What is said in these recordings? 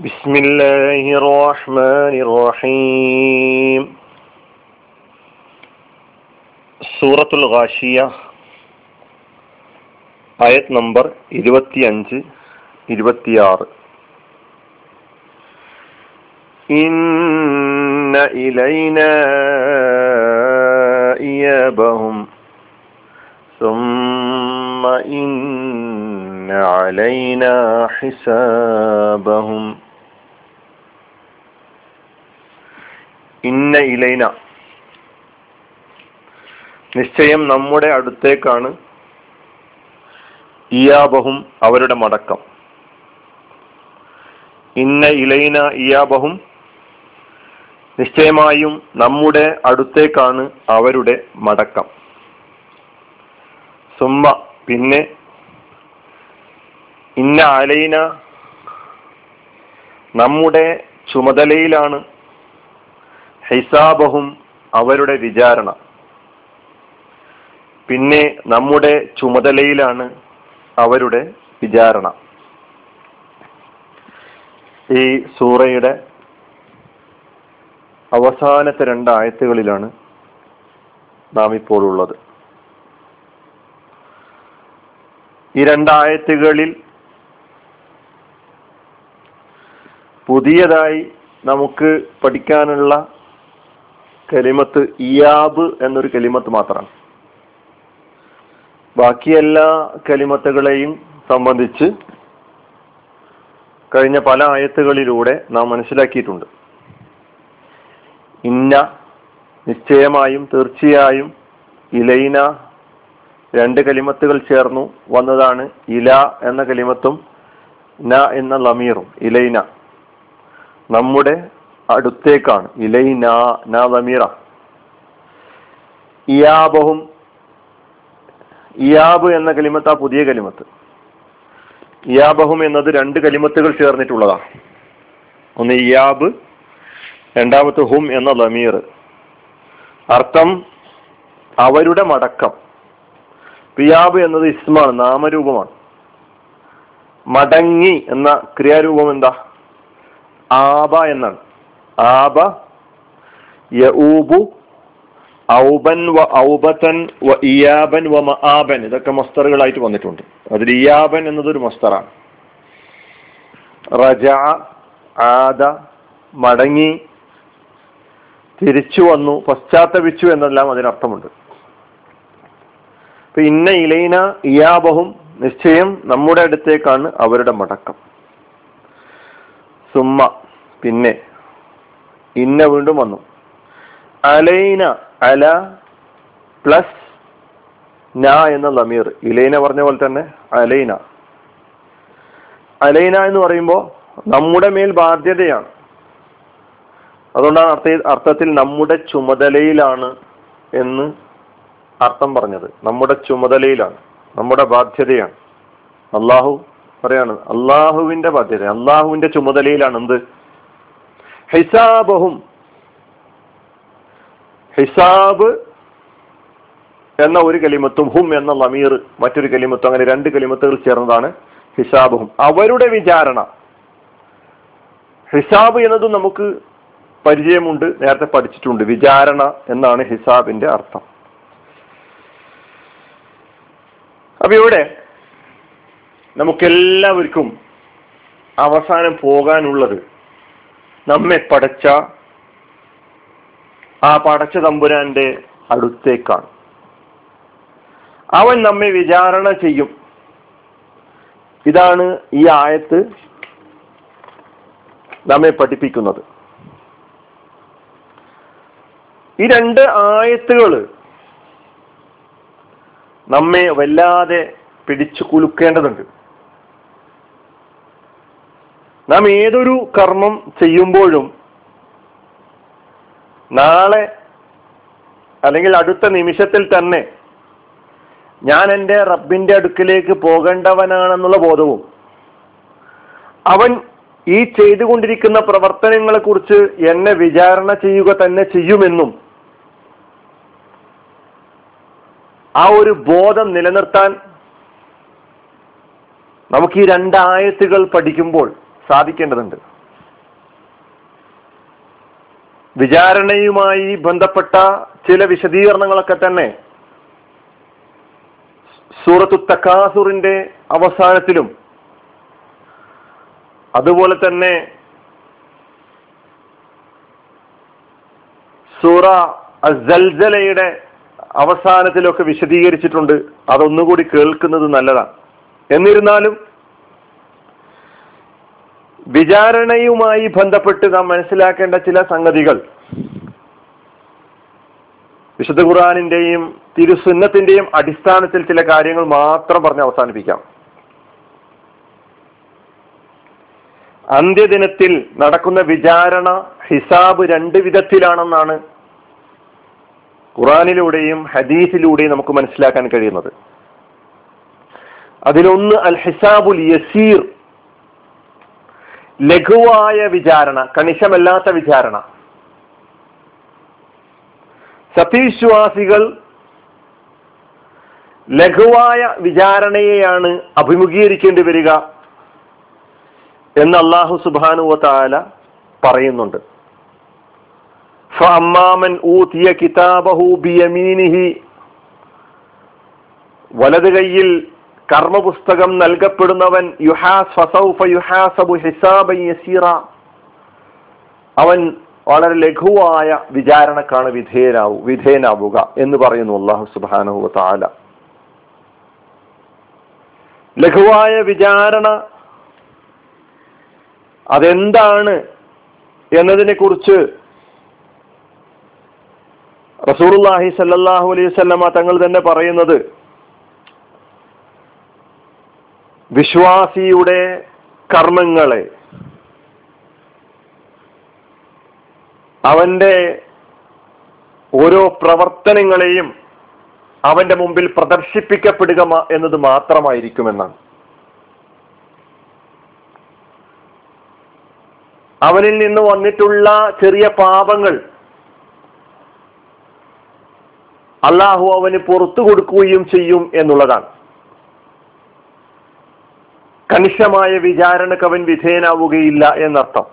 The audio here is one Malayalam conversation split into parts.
بسم الله الرحمن الرحيم സൂറത്തുൽ ഗാഷിയ ആയത് നമ്പർ ഇരുപത്തിയഞ്ച് ഇരുപത്തിയാറ് ഇന്ന ഇലൈന ഇയബഹും ثم إن علينا حسابهم ഇന്ന ഇലൈന. നിശ്ചയം നമ്മുടെ അടുത്തേക്കാണ് ഇയാബഹും അവരുടെ മടക്കം. ഇന്ന ഇലൈന ഇയാബഹും നിശ്ചയമായും നമ്മുടെ അടുത്തേക്കാണ് അവരുടെ മടക്കം. സുമ്മ പിന്നെ ഇന്ന അലൈന നമ്മുടെ ചുമതലയിലാണ് ഹിസാബഹും അവരുടെ വിചാരണ. പിന്നെ നമ്മുടെ ചുമതലയിലാണ് അവരുടെ വിചാരണ. ഈ സൂറയുടെ അവസാനത്തെ രണ്ട് ആയത്തുകളിലാണ് നാം ഇപ്പോൾ ഉള്ളത് ഈ രണ്ടായത്തുകളിൽ പുതിയതായി നമുക്ക് പഠിക്കാനുള്ള കലിമത്ത് ഇയാബ് എന്നൊരു കലിമത്ത് മാത്രമാണ്. ബാക്കി എല്ലാ കലിമത്തുകളെയും സംബന്ധിച്ച് കഴിഞ്ഞ പല ആയത്തുകളിലൂടെ നാം മനസ്സിലാക്കിയിട്ടുണ്ട്. ഇന്ന നിശ്ചയമായും തീർച്ചയായും ഇലൈന രണ്ട് കലിമത്തുകൾ ചേർന്നു വന്നതാണ് ഇല എന്ന കലിമത്തും ന എന്ന ലമീറും. ഇലൈന. നമ്മുടെ അടുത്തേക്കാണ്. ഇലൈന ന ഇയാബും ഇയാബ് എന്ന കലിമത്ത് ആ പുതിയ കലിമത്ത്. ഇയാബഹും എന്നത് രണ്ട് കലിമത്തുകൾ ചേർന്നിട്ടുള്ളതാണ് ഒന്ന് ഇയാബ് രണ്ടാമത്തെ ഹും എന്ന ലമീർ അർത്ഥം അവരുടെ മടക്കം. പിയാബ് എന്നത് ഇസ്മാണ് നാമരൂപമാണ്. മടങ്ങി എന്ന ക്രിയാരൂപം എന്താ? ആബ എന്നാണ്. ആബ യഊബു ഔബൻ വ ഔബത്തൻ വ ഇയാബൻ വ മആബൻ. ഇതൊക്കെ മസ്തറുകളായിട്ട് വന്നിട്ടുണ്ട്. അതിൽ ഇയാബൻ എന്നതൊരു മസ്തറാണ്. റജ ആദ മടങ്ങി തിരിച്ചു വന്നു പശ്ചാത്തപിച്ചു എന്നെല്ലാം അതിനർത്ഥമുണ്ട്. ഇപ്പൊ ഇന്ന ഇലൈന ഇയാബഹും നിശ്ചയം നമ്മുടെ അടുത്തേക്കാണ് അവരുടെ മടക്കം. സുമ്മ പിന്നെ ഇന്ന വീണ്ടും വന്നു. അലൈന അല പ്ലസ് ന എന്ന ലമീർ ഇലൈന പറഞ്ഞ പോലെ തന്നെ അലൈന. അലൈന എന്ന് പറയുമ്പോൾ നമ്മുടെ മേൽ ബാധ്യതയാണ്. അതുകൊണ്ടാണ് അർത്ഥ അർത്ഥത്തിൽ നമ്മുടെ ചുമതലയിലാണ് എന്ന് അർത്ഥം പറഞ്ഞത്. നമ്മുടെ ചുമതലയിലാണ്. നമ്മുടെ ബാധ്യതയാണ്. അള്ളാഹു പറയാണ് അള്ളാഹുവിന്റെ ബാധ്യത അള്ളാഹുവിന്റെ ചുമതലയിലാണ് എന്ത്? ഹിസാബഹും. ഹിസാബ് എന്ന ഒരു കലിമത്തും ഹും എന്ന ലമീർ മറ്റൊരു കലിമത്തും അങ്ങനെ രണ്ട് കലിമത്തുകൾ ചേർന്നതാണ് ഹിസാബും അവരുടെ വിചാരണ. ഹിസാബ് എന്നതും നമുക്ക് പരിചയമുണ്ട് നേരത്തെ പഠിച്ചിട്ടുണ്ട്. വിചാരണ എന്നാണ് ഹിസാബിന്റെ അർത്ഥം. അപ്പൊ ഇവിടെ നമുക്കെല്ലാവർക്കും അവസാനം പോകാനുള്ളത് നമ്മെ പടച്ച ആ പടച്ച തമ്പുരാന്റെ അടുത്തേക്കാണ്. അവൻ നമ്മെ വിചാരണ ചെയ്യും. ഇതാണ് ഈ ആയത്ത് നമ്മെ പഠിപ്പിക്കുന്നത്. ഈ രണ്ട് ആയത്തുകൾ നമ്മെ വല്ലാതെ പിടിച്ചു കുലുക്കേണ്ടതുണ്ട്. നാം ഏതൊരു കർമ്മം ചെയ്യുമ്പോഴും നാളെ അല്ലെങ്കിൽ അടുത്ത നിമിഷത്തിൽ തന്നെ ഞാൻ എന്റെ റബ്ബിന്റെ അടുക്കിലേക്ക് പോകേണ്ടവനാണെന്നുള്ള ബോധവും അവൻ ഈ ചെയ്തുകൊണ്ടിരിക്കുന്ന പ്രവർത്തനങ്ങളെ കുറിച്ച് എന്നെ വിചാരണ ചെയ്യുക തന്നെ ചെയ്യുമെന്നും ആ ഒരു ബോധം നിലനിർത്താൻ നമുക്ക് ഈ രണ്ടായത്തുകൾ പഠിക്കുമ്പോൾ സാധിക്കേണ്ടതുണ്ട്. വിചാരണയുമായി ബന്ധപ്പെട്ട ചില വിശദീകരണങ്ങളൊക്കെ തന്നെ സൂറത്തു തക്കാസുറിന്റെ അവസാനത്തിലും അതുപോലെ തന്നെ സൂറ അസൽജലയുടെ അവസാനത്തിലൊക്കെ വിശദീകരിച്ചിട്ടുണ്ട്. അതൊന്നുകൂടി കേൾക്കുന്നത് നല്ലതാണ്. എന്നിരുന്നാലും വിചാരണയുമായി ബന്ധപ്പെട്ട് നാം മനസ്സിലാക്കേണ്ട ചില സംഗതികൾ. വിശുദ്ധ ഖുറാനിന്റെയും തിരുസുന്നത്തിന്റെയും അടിസ്ഥാനത്തിൽ ചില കാര്യങ്ങൾ മാത്രം പറഞ്ഞ് അവസാനിപ്പിക്കാം. അന്ത്യദിനത്തിൽ നടക്കുന്ന വിചാരണ ഹിസാബ് രണ്ട് വിധത്തിലാണെന്നാണ് ഖുറാനിലൂടെയും ഹദീസിലൂടെയും നമുക്ക് മനസ്സിലാക്കാൻ കഴിയുന്നത്. അതിലൊന്ന് അൽ ഹിസാബുൽ യസീർ ലഘുവായ വിചാരണ കണിശമല്ലാത്ത വിചാരണ. സത്യവിശ്വാസികൾ ലഘുവായ വിചാരണയെയാണ് അഭിമുഖീകരിക്കേണ്ടി വരിക എന്ന് അള്ളാഹു സുബാനുവ താല പറയുന്നുണ്ട്. ഫമ്മാമൻ ഊതിയ കിതാബഹു ബിയമീനിഹി വലത് കൈയിൽ കർമ്മപുസ്തകം നൽകപ്പെടുന്നവൻ അവൻ വളരെ ലഘുവായ വിചാരണക്കാണ് വിധേയനാവു വിധേയനാവുക എന്ന് പറയുന്നു അള്ളാഹു സുബാനഹു താല ലഘുവായ വിചാരണ അതെന്താണ് എന്നതിനെ കുറിച്ച് റസൂർല്ലാഹി സല്ലാഹു അലൈഹി സ്വല്ലമ തങ്ങൾ തന്നെ പറയുന്നത് വിശ്വാസിയുടെ കർമ്മങ്ങളെ അവന്റെ ഓരോ പ്രവർത്തനങ്ങളെയും അവന്റെ മുമ്പിൽ പ്രദർശിപ്പിക്കപ്പെടുക എന്നത് മാത്രമായിരിക്കുമെന്നാണ്. അവനിൽ നിന്ന് വന്നിട്ടുള്ള ചെറിയ പാപങ്ങൾ അള്ളാഹു അവന് പുറത്തു കൊടുക്കുകയും ചെയ്യും എന്നുള്ളതാണ്. കണിശമായ വിചാരണക്ക് അവൻ വിധേയനാവുകയില്ല എന്നർത്ഥം.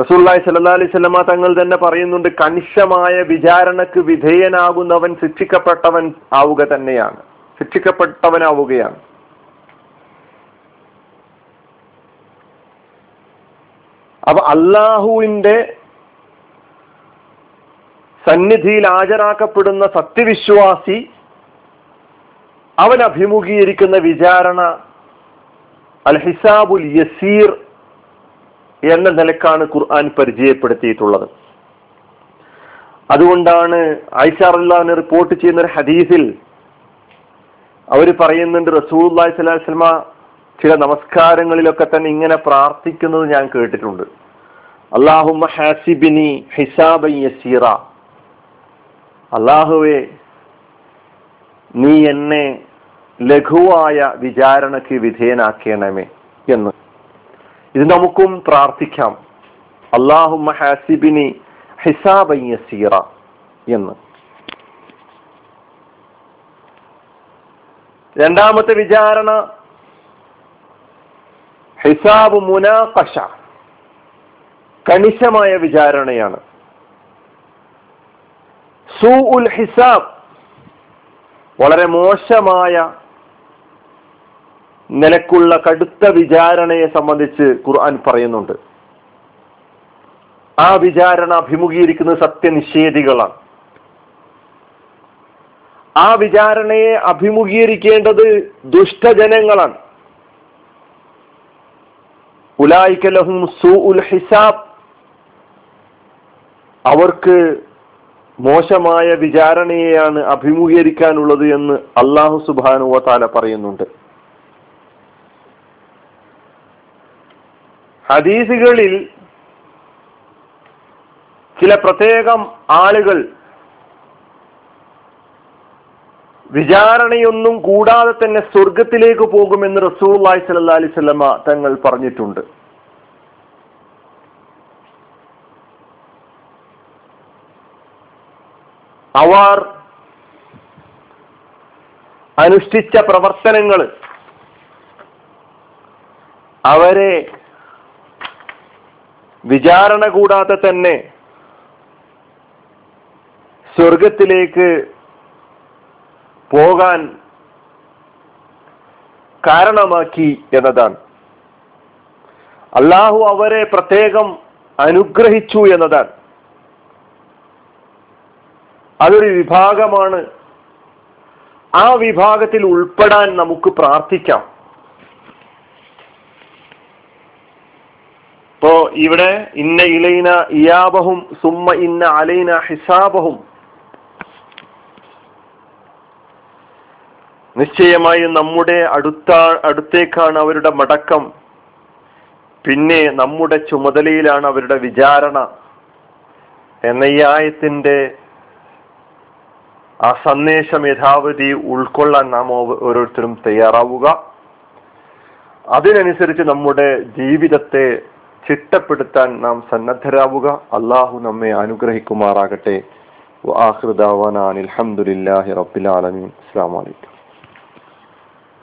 റസൂല്ലായി സല്ലാ അലൈഹി സ്വലമ തങ്ങൾ തന്നെ പറയുന്നുണ്ട് കണിശമായ വിചാരണക്ക് വിധേയനാകുന്നവൻ ശിക്ഷിക്കപ്പെട്ടവൻ ആവുക തന്നെയാണ്. ശിക്ഷിക്കപ്പെട്ടവനാവുകയാണ്. അപ്പൊ അള്ളാഹുവിന്റെ സന്നിധിയിൽ ഹാജരാക്കപ്പെടുന്ന സത്യവിശ്വാസി അവൻ അഭിമുഖീകരിക്കുന്ന വിചാരണ അൽ ഹിസാബുൽ യസീർ എന്ന നിലക്കാണ് ഖുർആൻ പരിചയപ്പെടുത്തിയിട്ടുള്ളത്. അതുകൊണ്ടാണ് ഐഷാറുല്ലാഹിനെ റിപ്പോർട്ട് ചെയ്യുന്ന ഒരു ഹദീസിൽ അവർ പറയുന്നുണ്ട് റസൂൽ സ്വലാസ്ലമ ചില നമസ്കാരങ്ങളിലൊക്കെ തന്നെ ഇങ്ങനെ പ്രാർത്ഥിക്കുന്നത് ഞാൻ കേട്ടിട്ടുണ്ട്. അള്ളാഹുമ ഹാസിബിനി ഹിസാബ യസീറ. അള്ളാഹുവെ നീ എന്നെ ലഘുവായ വിചാരണയ്ക്ക് വിധേയനാക്കണമേ എന്ന്. ഇത് നമുക്കും പ്രാർത്ഥിക്കാം. അള്ളാഹുമ്മ ഹാസിബിനി ഹിസാബയ്യസീറ യസീറ എന്ന്. രണ്ടാമത്തെ വിചാരണ ഹിസാബ് മുനാഖഷ. കണിശമായ വിചാരണയാണ്. സൂ ഉൽ ഹിസാബ് വളരെ മോശമായ നിലക്കുള്ള കടുത്ത വിചാരണയെ സംബന്ധിച്ച് ഖുർആൻ പറയുന്നുണ്ട്. ആ വിചാരണ അഭിമുഖീകരിക്കുന്നത് സത്യനിഷേധികളാണ്. ആ വിചാരണയെ അഭിമുഖീകരിക്കേണ്ടത് ദുഷ്ടജനങ്ങളാണ്. ഉലായിക്കലഹും സു ഉൽ ഹിസാബ്. അവർക്ക് മോശമായ വിചാരണയെയാണ് അഭിമുഖീകരിക്കാനുള്ളത് എന്ന് അള്ളാഹു സുബാനുവ താല പറയുന്നുണ്ട്. ഹദീസുകളിൽ ചില പ്രത്യേകം ആളുകൾ വിചാരണയൊന്നും കൂടാതെ തന്നെ സ്വർഗത്തിലേക്ക് പോകുമെന്ന് റസൂൽ സല്ലാ അലിസ്വല്ലമ തങ്ങൾ പറഞ്ഞിട്ടുണ്ട്. അവർ അനുഷ്ഠിച്ച പ്രവർത്തനങ്ങൾ അവരെ വിചാരണ കൂടാതെ തന്നെ സ്വർഗത്തിലേക്ക് പോകാൻ കാരണമാക്കി എന്നതാണ്. അള്ളാഹു അവരെ പ്രത്യേകം അനുഗ്രഹിച്ചു എന്നതാണ്. അതൊരു വിഭാഗമാണ്. ആ വിഭാഗത്തിൽ ഉൾപ്പെടാൻ നമുക്ക് പ്രാർത്ഥിക്കാം ഇപ്പോ ഇവിടെ ഇന്ന ഇലൈന ഇയാബഹും സുമ്മ ഇന്ന അലൈന ഹിസാബഹും. നിശ്ചയമായും നമ്മുടെ അടുത്ത അടുത്തേക്കാണ് അവരുടെ മടക്കം. പിന്നെ നമ്മുടെ ചുമതലയിലാണ് അവരുടെ വിചാരണ. എന്ന ഈ ആയത്തിന്റെ ആ സന്ദേശം യഥാവധി ഉൾക്കൊള്ളാൻ നാം ഓരോരുത്തരും തയ്യാറാവുക. അതിനനുസരിച്ച് നമ്മുടെ ജീവിതത്തെ ചിട്ടപ്പെടുത്താൻ നാം സന്നദ്ധരാവുക. അള്ളാഹു നമ്മെ അനുഗ്രഹിക്കുമാറാകട്ടെ. അലഹമുല്ലാഹി റബ്ബിൽ ആലമീൻ. അസ്സാം വലൈക്കും